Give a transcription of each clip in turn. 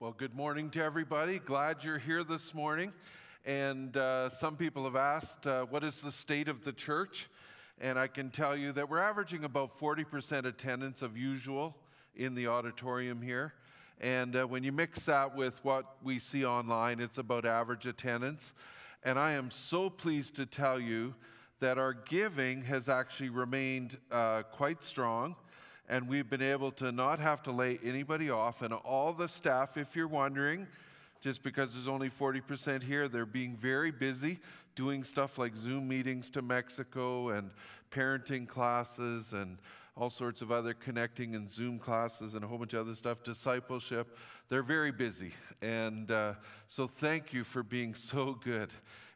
Well, good morning to everybody. Glad you're here this morning. And uh, some people have asked, uh, what is the state of the church? And I can tell you that we're averaging about 40% attendance of usual in the auditorium here. And uh, when you mix that with what we see online, it's about average attendance. And I am so pleased to tell you that our giving has actually remained uh, quite strong and we've been able to not have to lay anybody off. And all the staff, if you're wondering, just because there's only 40% here, they're being very busy doing stuff like Zoom meetings to Mexico and parenting classes and all sorts of other connecting and Zoom classes and a whole bunch of other stuff, discipleship. They're very busy. And uh, so thank you for being so good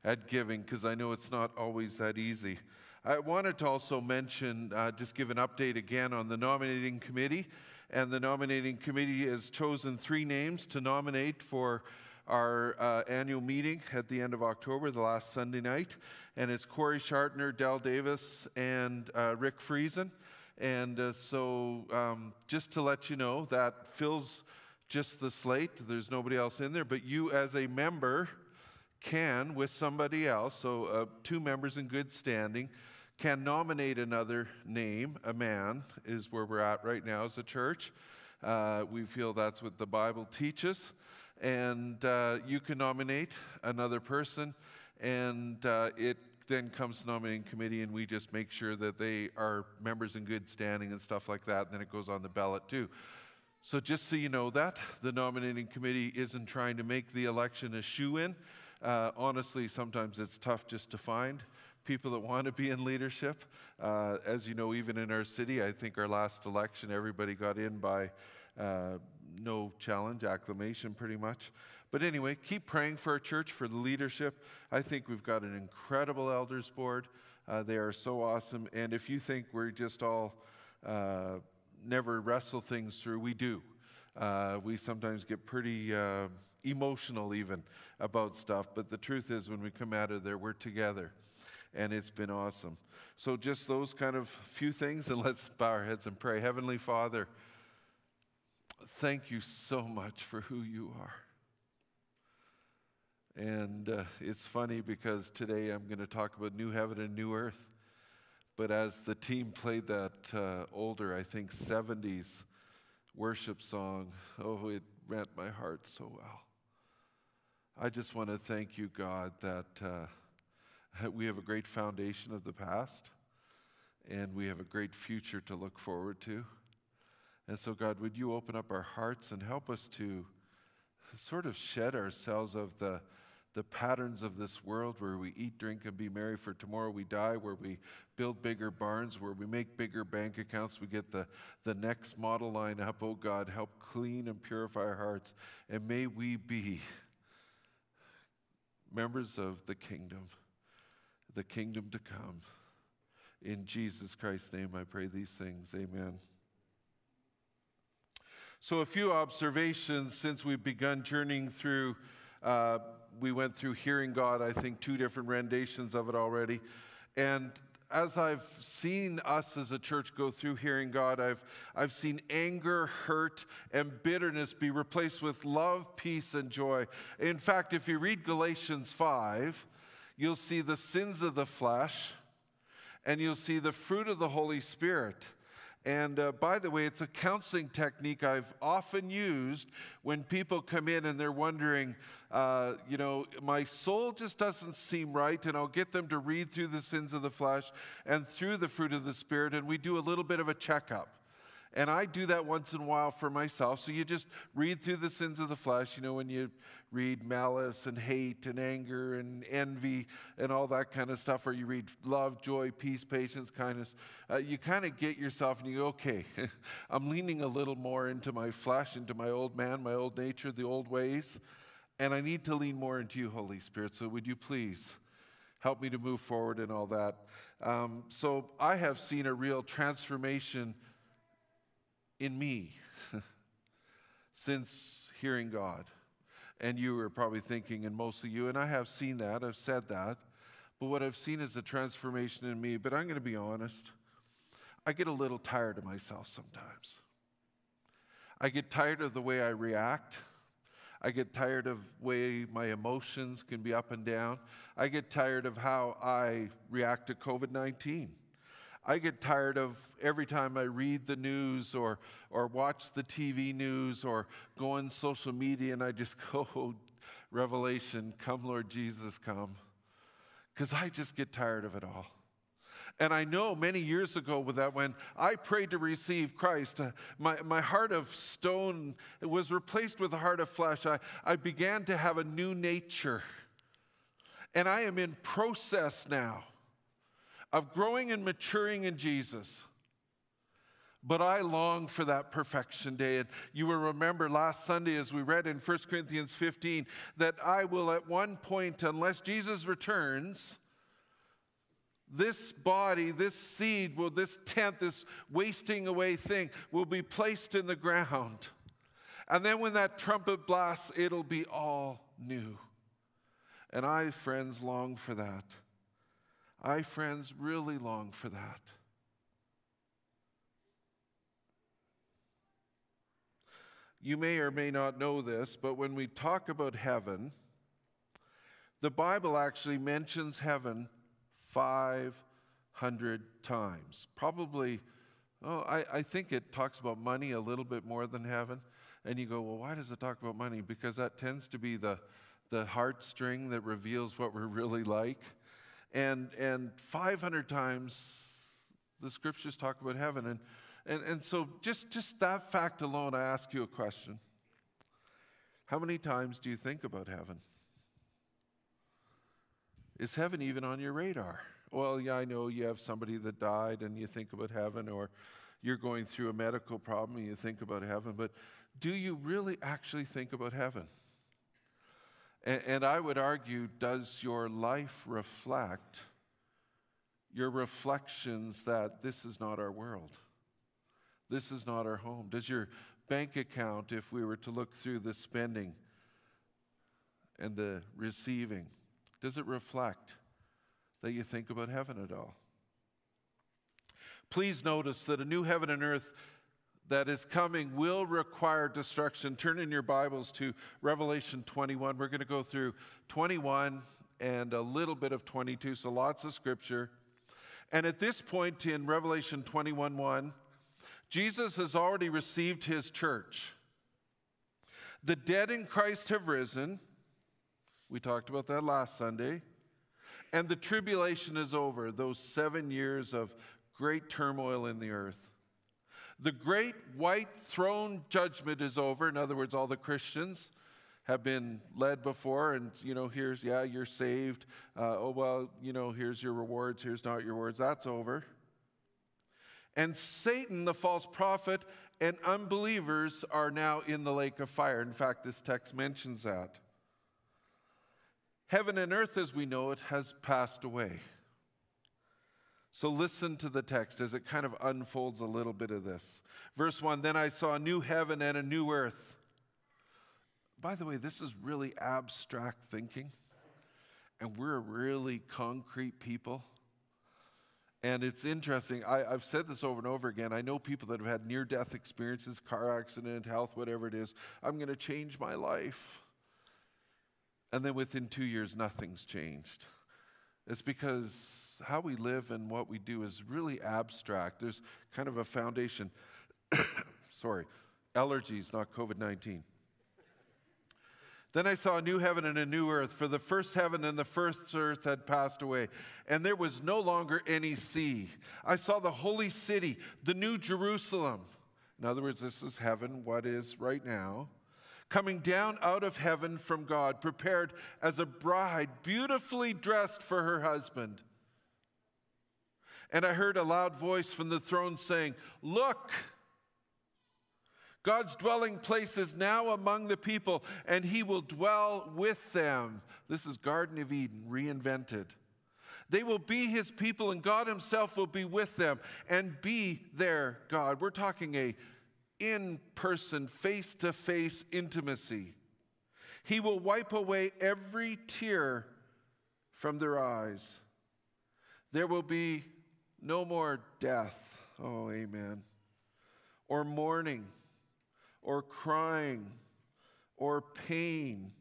at giving because I know it's not always that easy. I wanted to also mention, uh, just give an update again on the nominating committee. And the nominating committee has chosen three names to nominate for our uh, annual meeting at the end of October, the last Sunday night. And it's Corey Shartner, Dell Davis, and uh, Rick Friesen. And uh, so, um, just to let you know, that fills just the slate. There's nobody else in there, but you, as a member, can, with somebody else, so uh, two members in good standing, can nominate another name, a man, is where we're at right now as a church. Uh, we feel that's what the Bible teaches. And uh, you can nominate another person, and uh, it then comes to nominating committee, and we just make sure that they are members in good standing and stuff like that. And then it goes on the ballot too. So just so you know that, the nominating committee isn't trying to make the election a shoo in. Uh, honestly, sometimes it's tough just to find people that want to be in leadership. Uh, as you know, even in our city, I think our last election, everybody got in by uh, no challenge, acclamation pretty much. But anyway, keep praying for our church, for the leadership. I think we've got an incredible elders board. Uh, they are so awesome. And if you think we're just all uh, never wrestle things through, we do. Uh, we sometimes get pretty uh, emotional even about stuff, but the truth is, when we come out of there, we're together and it's been awesome. So, just those kind of few things, and let's bow our heads and pray. Heavenly Father, thank you so much for who you are. And uh, it's funny because today I'm going to talk about new heaven and new earth. But as the team played that uh, older, I think 70s worship song, oh, it rent my heart so well. I just want to thank you, God, that. Uh, we have a great foundation of the past, and we have a great future to look forward to. And so, God, would you open up our hearts and help us to sort of shed ourselves of the, the patterns of this world where we eat, drink, and be merry, for tomorrow we die, where we build bigger barns, where we make bigger bank accounts, we get the, the next model line up. Oh, God, help clean and purify our hearts. And may we be members of the kingdom the kingdom to come. In Jesus Christ's name, I pray these things. Amen. So, a few observations since we've begun journeying through. Uh, we went through Hearing God, I think, two different renditions of it already. And as I've seen us as a church go through hearing God, I've, I've seen anger, hurt, and bitterness be replaced with love, peace, and joy. In fact, if you read Galatians 5, you'll see the sins of the flesh, and you'll see the fruit of the Holy Spirit. And uh, by the way, it's a counseling technique I've often used when people come in and they're wondering, uh, you know, my soul just doesn't seem right. And I'll get them to read through the sins of the flesh and through the fruit of the Spirit, and we do a little bit of a checkup. And I do that once in a while for myself. So you just read through the sins of the flesh. You know, when you read malice and hate and anger and envy and all that kind of stuff, or you read love, joy, peace, patience, kindness, uh, you kind of get yourself and you go, okay, I'm leaning a little more into my flesh, into my old man, my old nature, the old ways. And I need to lean more into you, Holy Spirit. So would you please? help me to move forward and all that. Um, so I have seen a real transformation in me since hearing God. And you are probably thinking, and most of you, and I have seen that, I've said that, but what I've seen is a transformation in me. But I'm going to be honest, I get a little tired of myself sometimes. I get tired of the way I react. I get tired of way my emotions can be up and down. I get tired of how I react to COVID 19. I get tired of every time I read the news or, or watch the TV news or go on social media and I just go, oh, Revelation, come, Lord Jesus, come. Because I just get tired of it all. And I know many years ago with that, when I prayed to receive Christ, uh, my, my heart of stone was replaced with a heart of flesh. I, I began to have a new nature. And I am in process now of growing and maturing in Jesus. But I long for that perfection day. And you will remember last Sunday, as we read in 1 Corinthians 15, that I will at one point, unless Jesus returns, this body, this seed, will this tent, this wasting away thing, will be placed in the ground. And then when that trumpet blasts, it'll be all new. And I, friends, long for that. I, friends, really long for that. You may or may not know this, but when we talk about heaven, the Bible actually mentions heaven 500 times. Probably, oh, I, I think it talks about money a little bit more than heaven. And you go, well, why does it talk about money? Because that tends to be the, the heartstring that reveals what we're really like. And, and 500 times the scriptures talk about heaven. And and, and so, just, just that fact alone, I ask you a question. How many times do you think about heaven? Is heaven even on your radar? Well, yeah, I know you have somebody that died and you think about heaven, or you're going through a medical problem and you think about heaven, but do you really actually think about heaven? And, and I would argue, does your life reflect your reflections that this is not our world? This is not our home. Does your bank account, if we were to look through the spending and the receiving, does it reflect that you think about heaven at all? Please notice that a new heaven and earth that is coming will require destruction. Turn in your Bibles to Revelation 21. We're going to go through 21 and a little bit of 22, so lots of scripture. And at this point in Revelation 21 1, Jesus has already received his church. The dead in Christ have risen. We talked about that last Sunday. And the tribulation is over, those seven years of great turmoil in the earth. The great white throne judgment is over. In other words, all the Christians have been led before, and you know, here's, yeah, you're saved. Uh, oh, well, you know, here's your rewards, here's not your rewards. That's over. And Satan, the false prophet, and unbelievers are now in the lake of fire. In fact, this text mentions that. Heaven and earth, as we know it, has passed away. So listen to the text as it kind of unfolds a little bit of this. Verse 1 Then I saw a new heaven and a new earth. By the way, this is really abstract thinking, and we're really concrete people. And it's interesting. I, have said this over and over again. I know people that have had near death experiences, car accident, health, whatever it is. I'm going to change my life. And then within two years, nothing's changed. It's because how we live and what we do is really abstract. There's kind of a foundation. Sorry, allergies, not COVID 19. Then I saw a new heaven and a new earth, for the first heaven and the first earth had passed away, and there was no longer any sea. I saw the holy city, the new Jerusalem. In other words, this is heaven, what is right now, coming down out of heaven from God, prepared as a bride, beautifully dressed for her husband. And I heard a loud voice from the throne saying, Look! God's dwelling place is now among the people, and he will dwell with them. This is Garden of Eden reinvented. They will be his people, and God himself will be with them and be their God. We're talking a in person, face to face intimacy. He will wipe away every tear from their eyes. There will be no more death. Oh, amen. Or mourning or crying or pain,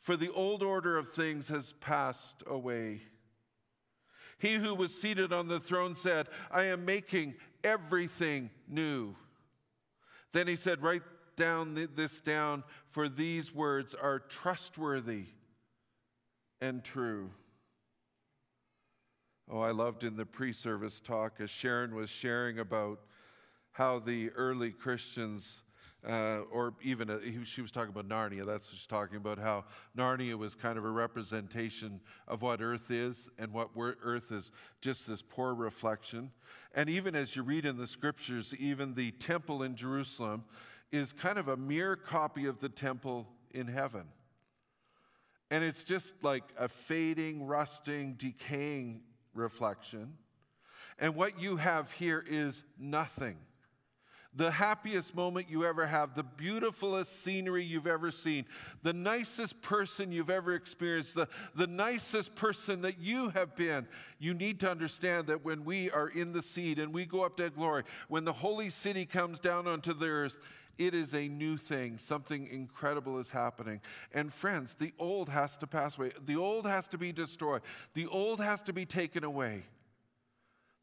for the old order of things has passed away. He who was seated on the throne said, I am making everything new. Then he said, Write down this down, for these words are trustworthy and true. Oh, I loved in the pre service talk as Sharon was sharing about how the early Christians, uh, or even uh, she was talking about Narnia, that's what she's talking about, how Narnia was kind of a representation of what earth is and what earth is just this poor reflection. And even as you read in the scriptures, even the temple in Jerusalem is kind of a mere copy of the temple in heaven. And it's just like a fading, rusting, decaying reflection. And what you have here is nothing. The happiest moment you ever have, the beautifulest scenery you've ever seen, the nicest person you've ever experienced, the, the nicest person that you have been. You need to understand that when we are in the seed and we go up to glory, when the holy city comes down onto the earth, it is a new thing. Something incredible is happening. And friends, the old has to pass away. The old has to be destroyed. The old has to be taken away.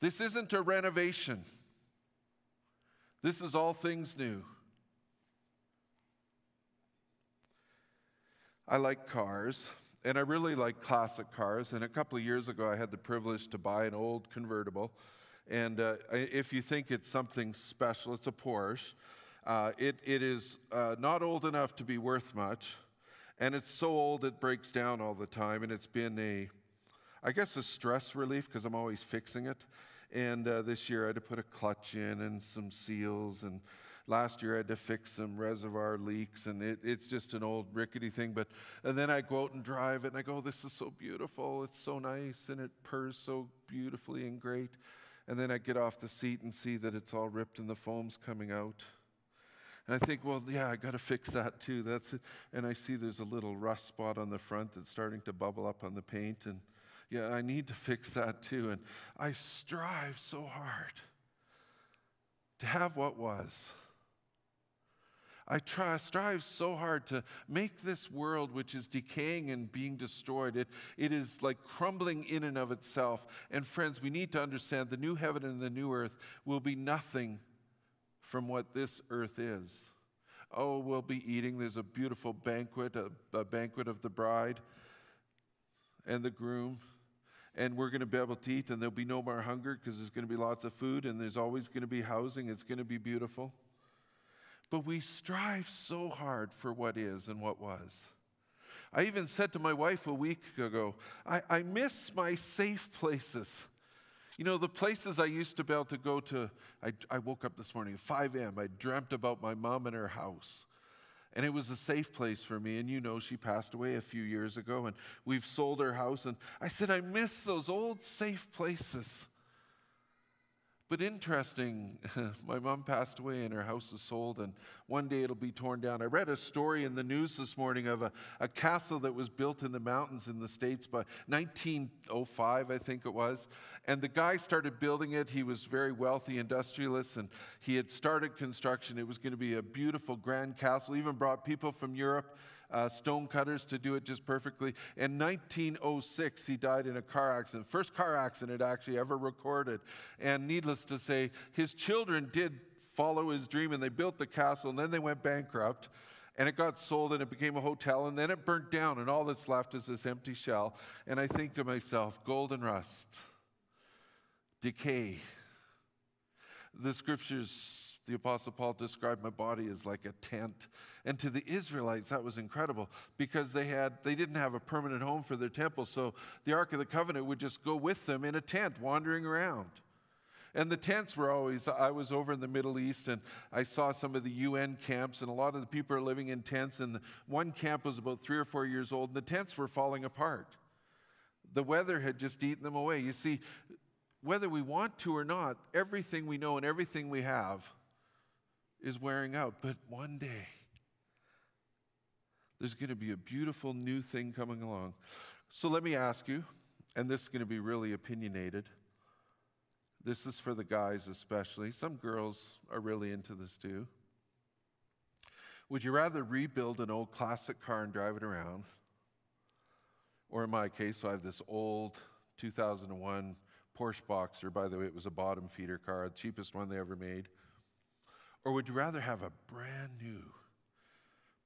This isn't a renovation, this is all things new. I like cars, and I really like classic cars. And a couple of years ago, I had the privilege to buy an old convertible. And uh, if you think it's something special, it's a Porsche. Uh, it, it is uh, not old enough to be worth much, and it's so old it breaks down all the time, and it's been a, I guess, a stress relief because I'm always fixing it. And uh, this year I had to put a clutch in and some seals, and last year I had to fix some reservoir leaks, and it, it's just an old rickety thing. But and then I go out and drive it, and I go, "This is so beautiful! It's so nice, and it purrs so beautifully and great." And then I get off the seat and see that it's all ripped and the foam's coming out. And I think, well, yeah, I got to fix that too. That's it. And I see there's a little rust spot on the front that's starting to bubble up on the paint. And yeah, I need to fix that too. And I strive so hard to have what was. I try, strive so hard to make this world, which is decaying and being destroyed, it, it is like crumbling in and of itself. And friends, we need to understand the new heaven and the new earth will be nothing from what this earth is. Oh, we'll be eating. There's a beautiful banquet, a, a banquet of the bride and the groom. And we're going to be able to eat, and there'll be no more hunger because there's going to be lots of food, and there's always going to be housing. It's going to be beautiful. But we strive so hard for what is and what was. I even said to my wife a week ago, I, I miss my safe places. You know, the places I used to be able to go to, I, I woke up this morning at 5 a.m. I dreamt about my mom and her house. And it was a safe place for me. And you know, she passed away a few years ago, and we've sold her house. And I said, I miss those old safe places. But interesting, my mom passed away and her house is sold, and one day it'll be torn down. I read a story in the news this morning of a, a castle that was built in the mountains in the States by 1905, I think it was. And the guy started building it. He was very wealthy industrialist, and he had started construction. It was going to be a beautiful, grand castle, even brought people from Europe uh, stonecutters to do it just perfectly. In 1906, he died in a car accident, first car accident actually ever recorded. And needless to say, his children did follow his dream and they built the castle and then they went bankrupt and it got sold and it became a hotel and then it burnt down and all that's left is this empty shell. And I think to myself, golden rust, decay. The scriptures the Apostle Paul described my body as like a tent. And to the Israelites, that was incredible because they, had, they didn't have a permanent home for their temple. So the Ark of the Covenant would just go with them in a tent, wandering around. And the tents were always, I was over in the Middle East and I saw some of the UN camps, and a lot of the people are living in tents. And one camp was about three or four years old, and the tents were falling apart. The weather had just eaten them away. You see, whether we want to or not, everything we know and everything we have is wearing out. But one day, there's going to be a beautiful new thing coming along. So let me ask you, and this is going to be really opinionated. This is for the guys especially. Some girls are really into this too. Would you rather rebuild an old classic car and drive it around? Or in my case, so I have this old 2001 Porsche Boxster. By the way, it was a bottom feeder car, the cheapest one they ever made. Or would you rather have a brand new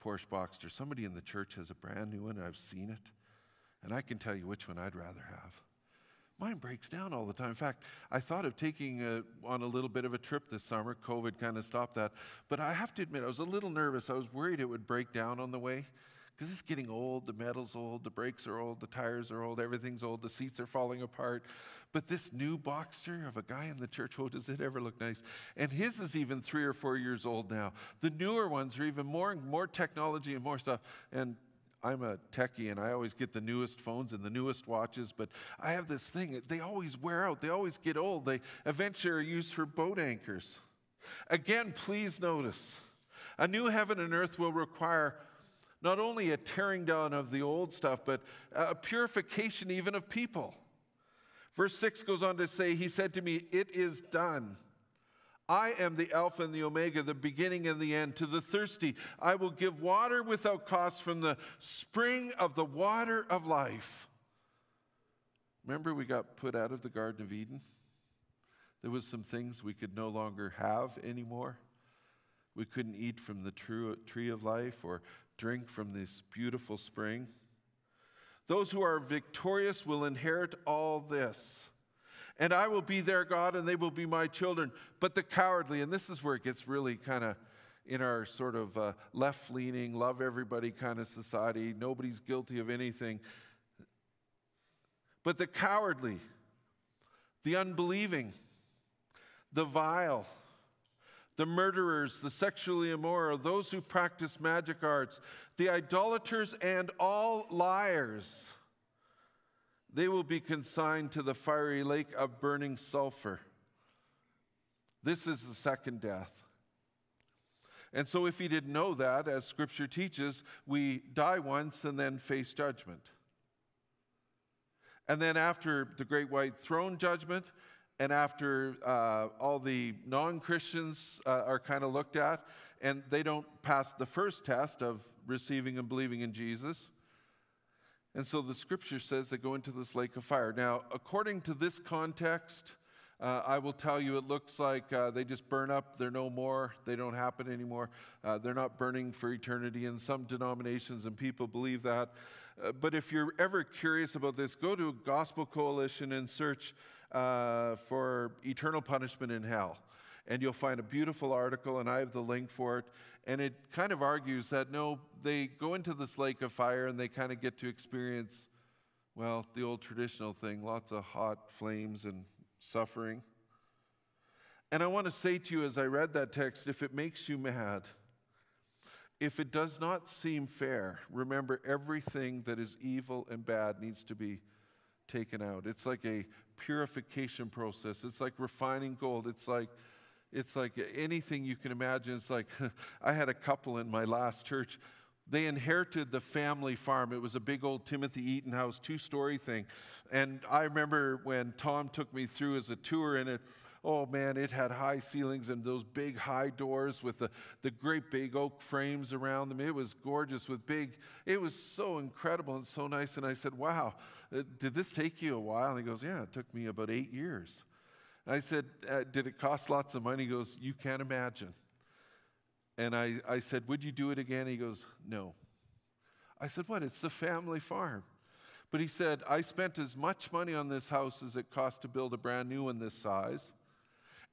Porsche Boxster? Somebody in the church has a brand new one, I've seen it, and I can tell you which one I'd rather have. Mine breaks down all the time. In fact, I thought of taking a, on a little bit of a trip this summer. COVID kind of stopped that. But I have to admit, I was a little nervous. I was worried it would break down on the way because it's getting old. The metal's old, the brakes are old, the tires are old, everything's old, the seats are falling apart. But this new Boxster of a guy in the church, oh, does it ever look nice? And his is even three or four years old now. The newer ones are even more and more technology and more stuff. And I'm a techie and I always get the newest phones and the newest watches, but I have this thing, they always wear out, they always get old. They eventually are used for boat anchors. Again, please notice a new heaven and earth will require not only a tearing down of the old stuff, but a purification even of people. Verse 6 goes on to say, He said to me, It is done. I am the Alpha and the Omega, the beginning and the end. To the thirsty, I will give water without cost from the spring of the water of life. Remember, we got put out of the Garden of Eden? There was some things we could no longer have anymore. We couldn't eat from the true tree of life or drink from this beautiful spring. Those who are victorious will inherit all this. And I will be their God, and they will be my children. But the cowardly, and this is where it gets really kind of in our sort of uh, left leaning, love everybody kind of society, nobody's guilty of anything. But the cowardly, the unbelieving, the vile, the murderers, the sexually immoral, those who practice magic arts, the idolaters, and all liars. They will be consigned to the fiery lake of burning sulfur. This is the second death. And so, if you didn't know that, as scripture teaches, we die once and then face judgment. And then, after the great white throne judgment, and after uh, all the non Christians uh, are kind of looked at, and they don't pass the first test of receiving and believing in Jesus. And so the scripture says they go into this lake of fire. Now, according to this context, uh, I will tell you it looks like uh, they just burn up, they're no more, they don't happen anymore. Uh, they're not burning for eternity. In some denominations, and people believe that. Uh, but if you're ever curious about this, go to Gospel Coalition and search uh, for eternal punishment in hell. And you'll find a beautiful article, and I have the link for it. And it kind of argues that no, they go into this lake of fire and they kind of get to experience, well, the old traditional thing lots of hot flames and suffering. And I want to say to you as I read that text if it makes you mad, if it does not seem fair, remember everything that is evil and bad needs to be taken out. It's like a purification process. It's like refining gold. It's like it's like anything you can imagine. It's like I had a couple in my last church. They inherited the family farm. It was a big old Timothy Eaton house, two story thing. And I remember when Tom took me through as a tour in it, oh man, it had high ceilings and those big high doors with the, the great big oak frames around them. It was gorgeous with big, it was so incredible and so nice. And I said, wow, uh, did this take you a while? And he goes, yeah, it took me about eight years. I said, uh, did it cost lots of money? He goes, you can't imagine. And I, I said, would you do it again? He goes, no. I said, what? It's the family farm. But he said, I spent as much money on this house as it cost to build a brand new one this size.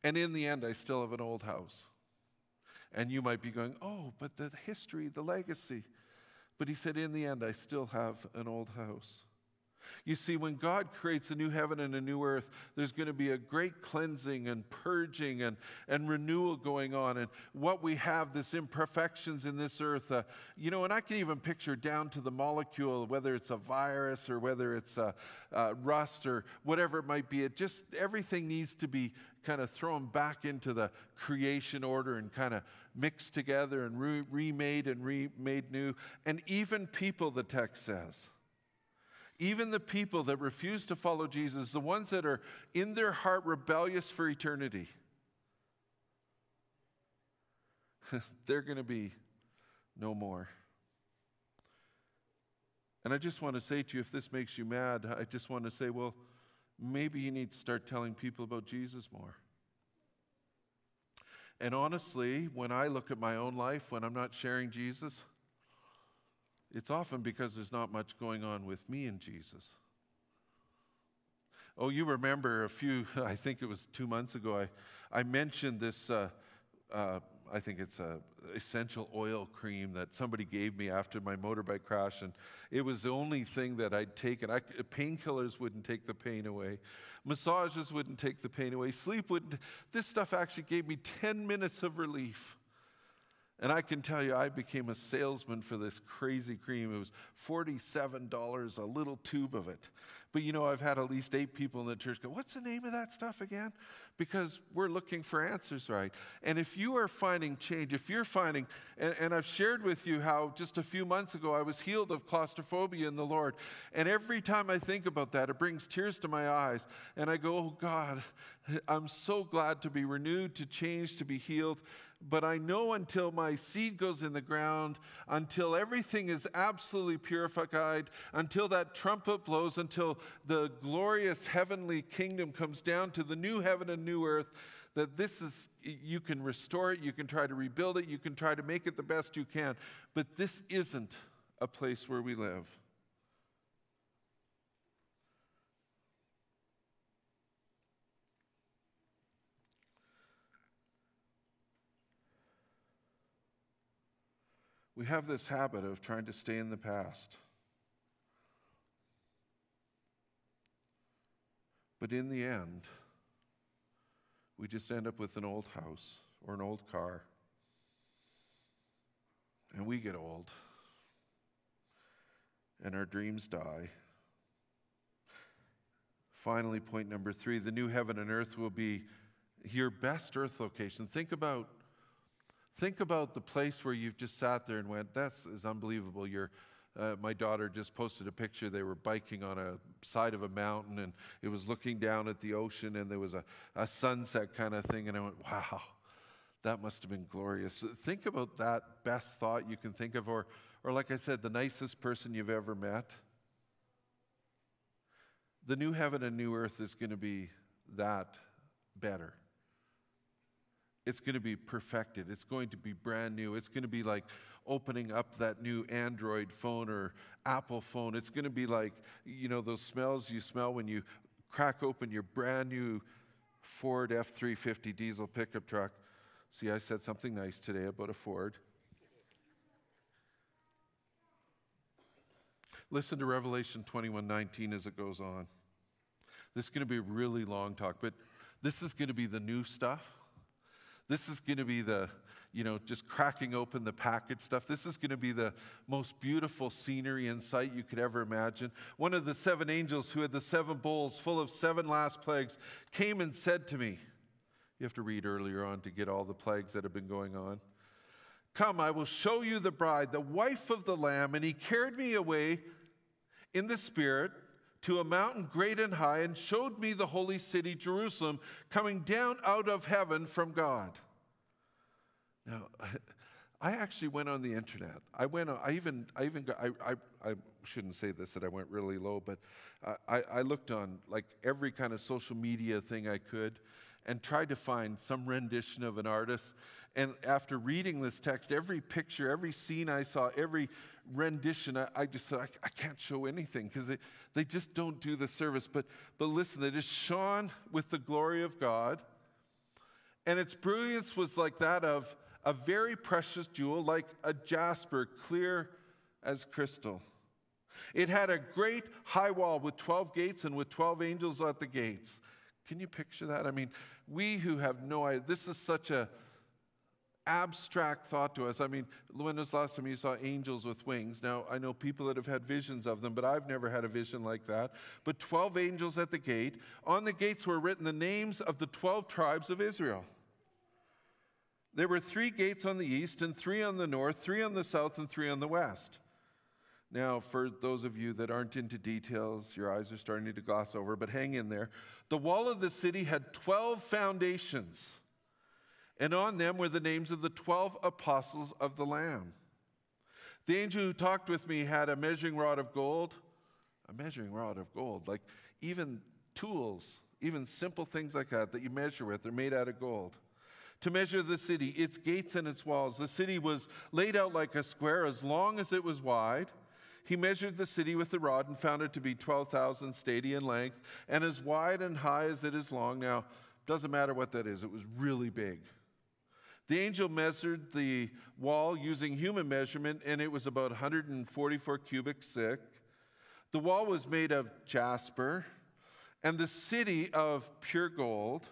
And in the end, I still have an old house. And you might be going, oh, but the history, the legacy. But he said, in the end, I still have an old house. You see, when God creates a new heaven and a new earth, there's going to be a great cleansing and purging and, and renewal going on. And what we have, this imperfections in this earth, uh, you know, and I can even picture down to the molecule, whether it's a virus or whether it's a, a rust or whatever it might be. It just, everything needs to be kind of thrown back into the creation order and kind of mixed together and re- remade and remade new. And even people, the text says, even the people that refuse to follow Jesus, the ones that are in their heart rebellious for eternity, they're going to be no more. And I just want to say to you, if this makes you mad, I just want to say, well, maybe you need to start telling people about Jesus more. And honestly, when I look at my own life, when I'm not sharing Jesus, it's often because there's not much going on with me and Jesus. Oh, you remember a few, I think it was two months ago, I, I mentioned this. Uh, uh, I think it's a essential oil cream that somebody gave me after my motorbike crash, and it was the only thing that I'd taken. Painkillers wouldn't take the pain away, massages wouldn't take the pain away, sleep wouldn't. This stuff actually gave me 10 minutes of relief. And I can tell you, I became a salesman for this crazy cream. It was $47, a little tube of it. But you know, I've had at least eight people in the church go, What's the name of that stuff again? Because we're looking for answers, right? And if you are finding change, if you're finding, and, and I've shared with you how just a few months ago I was healed of claustrophobia in the Lord. And every time I think about that, it brings tears to my eyes. And I go, Oh God, I'm so glad to be renewed, to change, to be healed but I know until my seed goes in the ground, until everything is absolutely purified, until that trumpet blows, until the glorious heavenly kingdom comes down to the new heaven and new earth, that this is, you can restore it, you can try to rebuild it, you can try to make it the best you can, but this isn't a place where we live. We have this habit of trying to stay in the past. But in the end, we just end up with an old house or an old car. And we get old. And our dreams die. Finally, point number three the new heaven and earth will be your best earth location. Think about Think about the place where you've just sat there and went, "This is unbelievable." You're, uh, my daughter just posted a picture. They were biking on a side of a mountain, and it was looking down at the ocean, and there was a, a sunset kind of thing. And I went, "Wow, that must have been glorious." Think about that best thought you can think of, or, or like I said, the nicest person you've ever met. The new heaven and new earth is going to be that better it's going to be perfected. It's going to be brand new. It's going to be like opening up that new Android phone or Apple phone. It's going to be like, you know, those smells you smell when you crack open your brand new Ford F 350 diesel pickup truck. See, I said something nice today about a Ford. Listen to Revelation 21 19 as it goes on. This is going to be a really long talk, but this is going to be the new stuff. This is going to be the, you know, just cracking open the package stuff. This is going to be the most beautiful scenery and sight you could ever imagine. One of the seven angels who had the seven bowls full of seven last plagues came and said to me, You have to read earlier on to get all the plagues that have been going on. Come, I will show you the bride, the wife of the Lamb. And he carried me away in the Spirit to a mountain great and high and showed me the holy city, Jerusalem, coming down out of heaven from God. Now, I actually went on the internet. I went. I even. I even. Got, I, I. I shouldn't say this that I went really low, but I, I looked on like every kind of social media thing I could, and tried to find some rendition of an artist. And after reading this text, every picture, every scene I saw, every rendition, I, I just said, I, can't show anything because they, they just don't do the service. But, but listen, they just shone with the glory of God. And its brilliance was like that of a very precious jewel, like a jasper, clear as crystal. It had a great high wall with 12 gates and with 12 angels at the gates. Can you picture that? I mean, we who have no idea, this is such a abstract thought to us. I mean, when was the last time you saw angels with wings? Now, I know people that have had visions of them, but I've never had a vision like that. But 12 angels at the gate. On the gates were written the names of the 12 tribes of Israel. There were three gates on the east, and three on the north, three on the south, and three on the west. Now, for those of you that aren't into details, your eyes are starting to gloss over, but hang in there. The wall of the city had 12 foundations and on them were the names of the 12 apostles of the Lamb. The angel who talked with me had a measuring rod of gold, a measuring rod of gold, like even tools, even simple things like that that you measure with, they're made out of gold. To measure the city, its gates and its walls. The city was laid out like a square as long as it was wide. He measured the city with the rod and found it to be 12,000 stadia in length and as wide and high as it is long. Now, doesn't matter what that is, it was really big. The angel measured the wall using human measurement, and it was about 144 cubits thick. The wall was made of jasper, and the city of pure gold,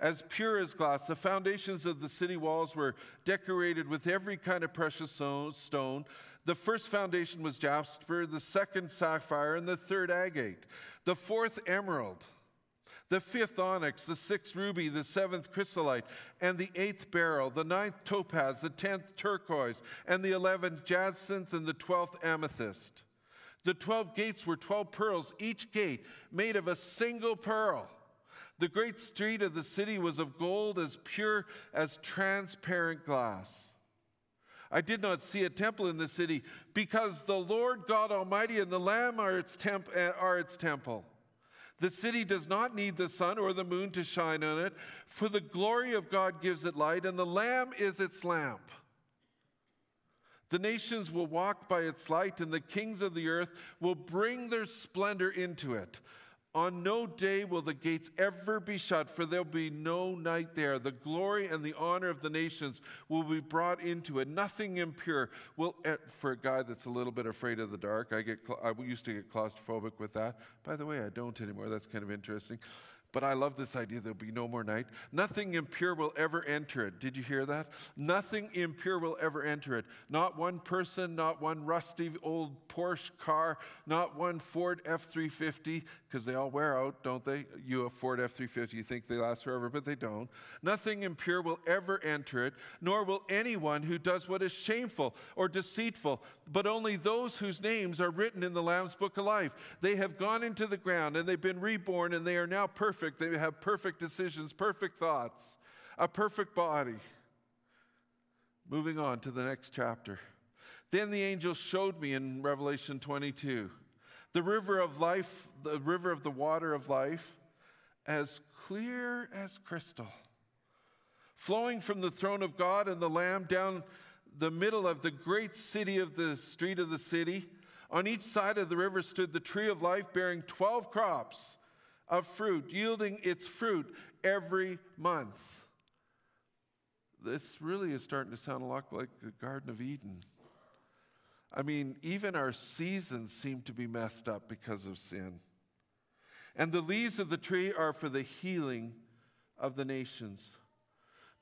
as pure as glass. The foundations of the city walls were decorated with every kind of precious stone. The first foundation was jasper, the second sapphire, and the third agate, the fourth emerald the fifth onyx, the sixth ruby, the seventh chrysolite, and the eighth beryl, the ninth topaz, the tenth turquoise, and the eleventh jacinth, and the twelfth amethyst. The twelve gates were twelve pearls, each gate made of a single pearl. The great street of the city was of gold as pure as transparent glass. I did not see a temple in the city because the Lord God Almighty and the Lamb are its, temp- are its temple. The city does not need the sun or the moon to shine on it, for the glory of God gives it light, and the Lamb is its lamp. The nations will walk by its light, and the kings of the earth will bring their splendor into it. On no day will the gates ever be shut, for there'll be no night there. The glory and the honor of the nations will be brought into it. Nothing impure will, for a guy that's a little bit afraid of the dark, I, get, I used to get claustrophobic with that. By the way, I don't anymore. That's kind of interesting. But I love this idea there'll be no more night. Nothing impure will ever enter it. Did you hear that? Nothing impure will ever enter it. Not one person, not one rusty old Porsche car, not one Ford F 350, because they all wear out, don't they? You, a Ford F 350, you think they last forever, but they don't. Nothing impure will ever enter it, nor will anyone who does what is shameful or deceitful, but only those whose names are written in the Lamb's book of life. They have gone into the ground and they've been reborn and they are now perfect perfect. They have perfect decisions, perfect thoughts, a perfect body. Moving on to the next chapter. Then the angel showed me in Revelation 22 the river of life, the river of the water of life, as clear as crystal, flowing from the throne of God and the Lamb down the middle of the great city of the street of the city. On each side of the river stood the tree of life bearing 12 crops of fruit, yielding its fruit every month. This really is starting to sound a lot like the Garden of Eden. I mean, even our seasons seem to be messed up because of sin. And the leaves of the tree are for the healing of the nations.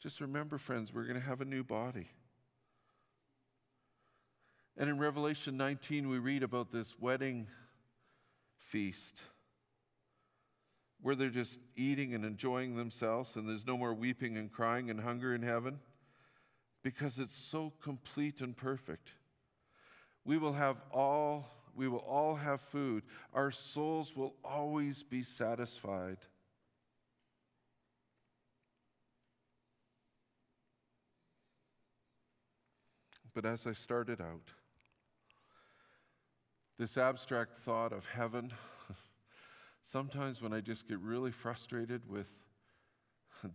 Just remember, friends, we're going to have a new body. And in Revelation 19, we read about this wedding feast where they're just eating and enjoying themselves, and there's no more weeping and crying and hunger in heaven because it's so complete and perfect. We will have all, we will all have food. Our souls will always be satisfied. But as I started out, this abstract thought of heaven, sometimes when I just get really frustrated with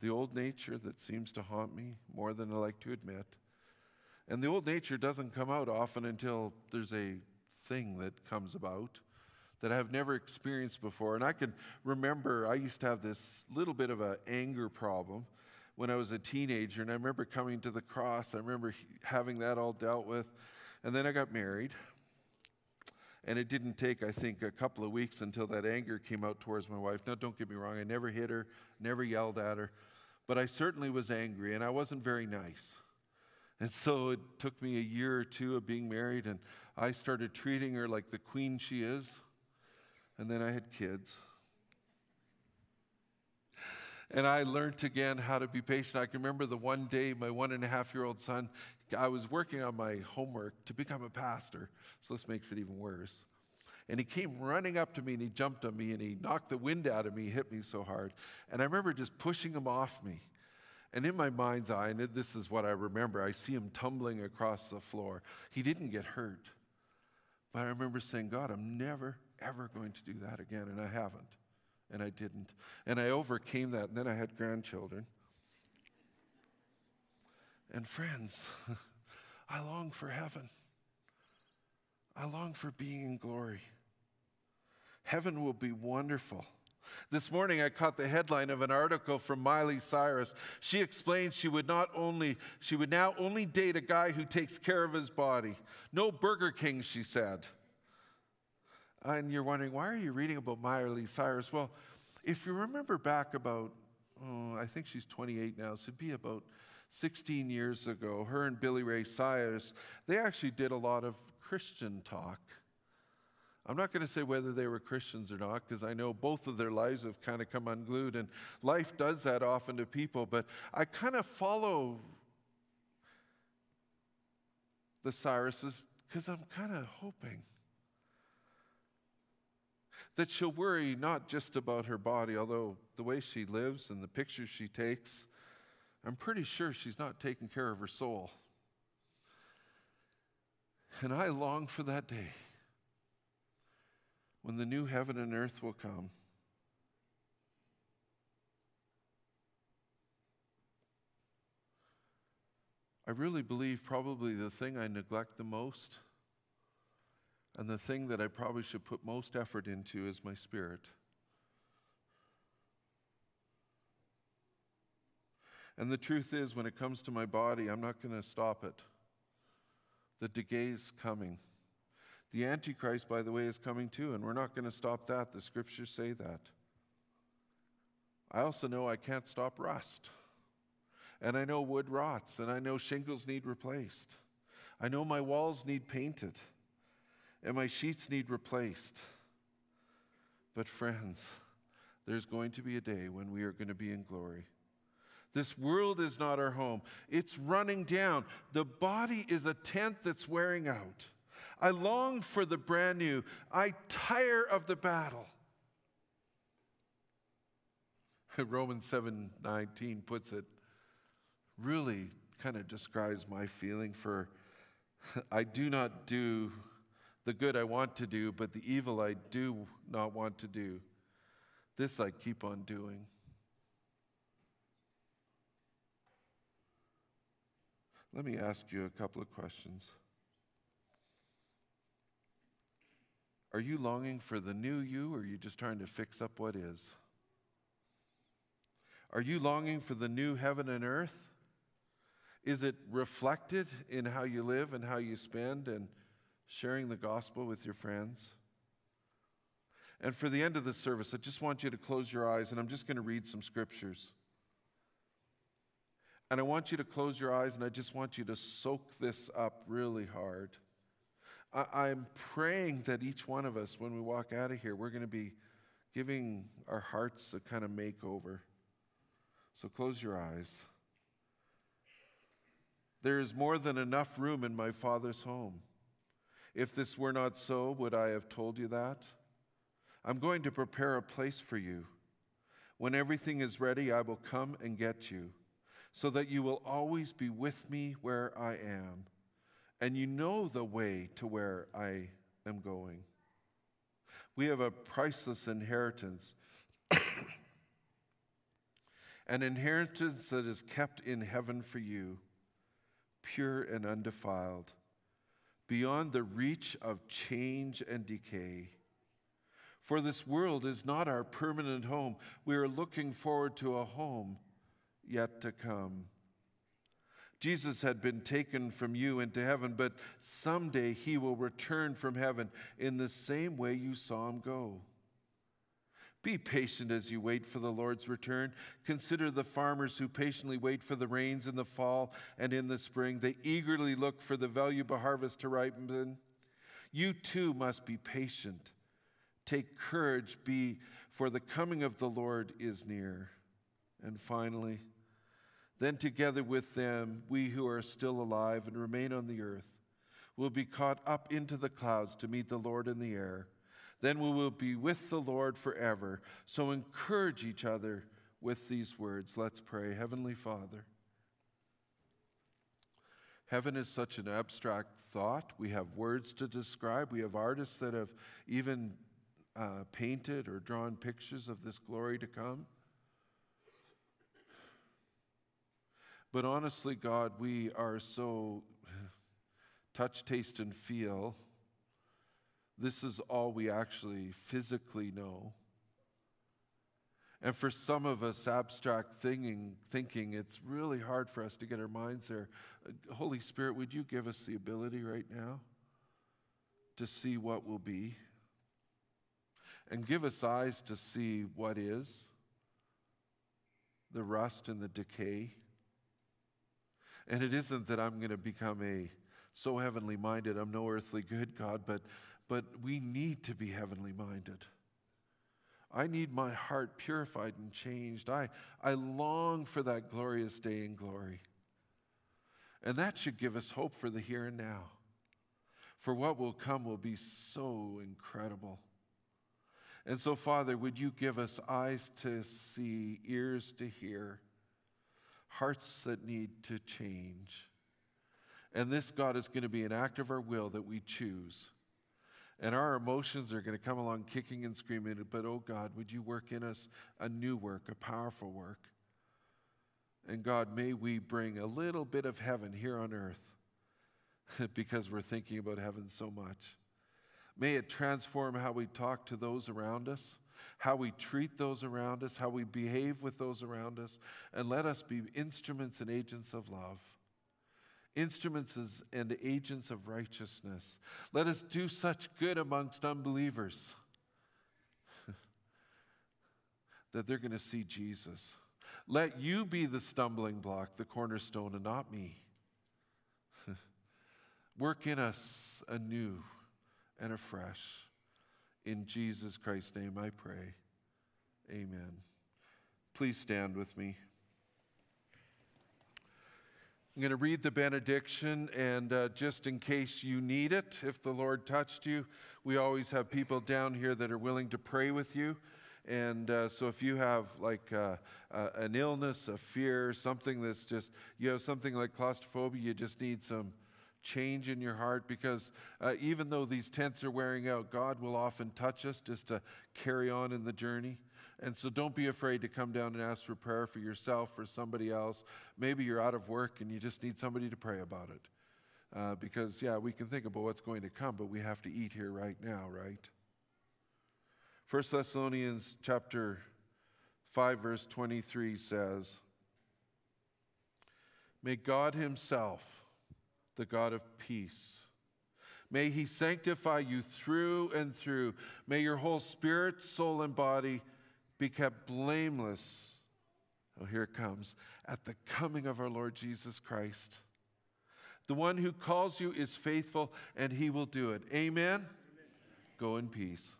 the old nature that seems to haunt me more than I like to admit, and the old nature doesn't come out often until there's a thing that comes about that I've never experienced before. And I can remember I used to have this little bit of an anger problem when I was a teenager, and I remember coming to the cross. I remember having that all dealt with. And then I got married. And it didn't take, I think, a couple of weeks until that anger came out towards my wife. Now, don't get me wrong, I never hit her, never yelled at her, but I certainly was angry, and I wasn't very nice. And so it took me a year or two of being married, and I started treating her like the queen she is. And then I had kids. And I learned again how to be patient. I can remember the one day my one and a half year old son, I was working on my homework to become a pastor. So this makes it even worse. And he came running up to me and he jumped on me and he knocked the wind out of me, hit me so hard. And I remember just pushing him off me. And in my mind's eye, and this is what I remember, I see him tumbling across the floor. He didn't get hurt. But I remember saying, God, I'm never, ever going to do that again. And I haven't. And I didn't. And I overcame that. And then I had grandchildren. And friends, I long for heaven. I long for being in glory. Heaven will be wonderful. This morning I caught the headline of an article from Miley Cyrus. She explained she would not only she would now only date a guy who takes care of his body. No Burger King, she said. And you're wondering, why are you reading about Miley Cyrus? Well, if you remember back about, oh, I think she's 28 now, so it'd be about 16 years ago, her and Billy Ray Cyrus, they actually did a lot of Christian talk. I'm not going to say whether they were Christians or not, because I know both of their lives have kind of come unglued, and life does that often to people, but I kind of follow the Cyruses because I'm kind of hoping that she'll worry not just about her body, although the way she lives and the pictures she takes, I'm pretty sure she's not taking care of her soul. And I long for that day when the new heaven and earth will come. I really believe probably the thing I neglect the most and the thing that I probably should put most effort into is my spirit. And the truth is, when it comes to my body, I'm not going to stop it. The decay's coming. The Antichrist, by the way, is coming too, and we're not going to stop that. The scriptures say that. I also know I can't stop rust. And I know wood rots, and I know shingles need replaced. I know my walls need painted and my sheets need replaced. But, friends, there's going to be a day when we are going to be in glory. This world is not our home, it's running down. The body is a tent that's wearing out. I long for the brand new, I tire of the battle. Romans 7:19 puts it really kind of describes my feeling for I do not do the good I want to do, but the evil I do not want to do. This I keep on doing. Let me ask you a couple of questions. Are you longing for the new you, or are you just trying to fix up what is? Are you longing for the new heaven and earth? Is it reflected in how you live and how you spend and sharing the gospel with your friends. And for the end of the service, I just want you to close your eyes and I'm just going to read some scriptures. And I want you to close your eyes and I just want you to soak this up really hard. I, am praying that each one of us, when we walk out of here, we're going to be giving our hearts a kind of makeover. So close your eyes. There is more than enough room in my Father's home. If this were not so, would I have told you that? I'm going to prepare a place for you. When everything is ready, I will come and get you, so that you will always be with me where I am, and you know the way to where I am going. We have a priceless inheritance, an inheritance that is kept in heaven for you, pure and undefiled beyond the reach of change and decay. For this world is not our permanent home. We are looking forward to a home yet to come. Jesus had been taken from you into heaven, but someday he will return from heaven in the same way you saw him go. Be patient as you wait for the Lord's return. Consider the farmers who patiently wait for the rains in the fall and in the spring. They eagerly look for the valuable harvest to ripen. You too must be patient. Take courage, be for the coming of the Lord is near. And finally, then together with them, we who are still alive and remain on the earth will be caught up into the clouds to meet the Lord in the air. Then we will be with the Lord forever. So encourage each other with these words. Let's pray. Heavenly Father, heaven is such an abstract thought. We have words to describe, we have artists that have even uh, painted or drawn pictures of this glory to come. But honestly, God, we are so touch, taste, and feel this is all we actually physically know. And for some of us, abstract thinking, thinking, it's really hard for us to get our minds there. Uh, Holy Spirit, would you give us the ability right now to see what will be? And give us eyes to see what is the rust and the decay. And it isn't that I'm going to become a so heavenly minded, I'm no earthly good, God, but but we need to be heavenly minded. I need my heart purified and changed. I, I long for that glorious day in glory. And that should give us hope for the here and now. For what will come will be so incredible. And so, Father, would you give us eyes to see, ears to hear, hearts that need to change? And this, God, is going to be an act of our will that we choose and our emotions are going to come along kicking and screaming, but oh God, would you work in us a new work, a powerful work? And God, may we bring a little bit of heaven here on earth because we're thinking about heaven so much. May it transform how we talk to those around us, how we treat those around us, how we behave with those around us, and let us be instruments and agents of love instruments and agents of righteousness. Let us do such good amongst unbelievers that they're going to see Jesus. Let you be the stumbling block, the cornerstone, and not me. Work in us anew and afresh. In Jesus Christ's name I pray. Amen. Please stand with me. I'm going to read the benediction, and uh, just in case you need it, if the Lord touched you, we always have people down here that are willing to pray with you. And uh, so, if you have like uh, an illness, a fear, something that's just, you have something like claustrophobia, you just need some change in your heart because uh, even though these tents are wearing out, God will often touch us just to carry on in the journey. And so don't be afraid to come down and ask for prayer for yourself or somebody else. Maybe you're out of work and you just need somebody to pray about it. Uh, because, yeah, we can think about what's going to come, but we have to eat here right now, right? 1 Thessalonians chapter 5 verse 23 says, May God himself, the God of peace, may he sanctify you through and through. May your whole spirit, soul, and body be kept blameless. Oh, here it comes at the coming of our Lord Jesus Christ. The one who calls you is faithful and he will do it. Amen? Amen. Go in peace.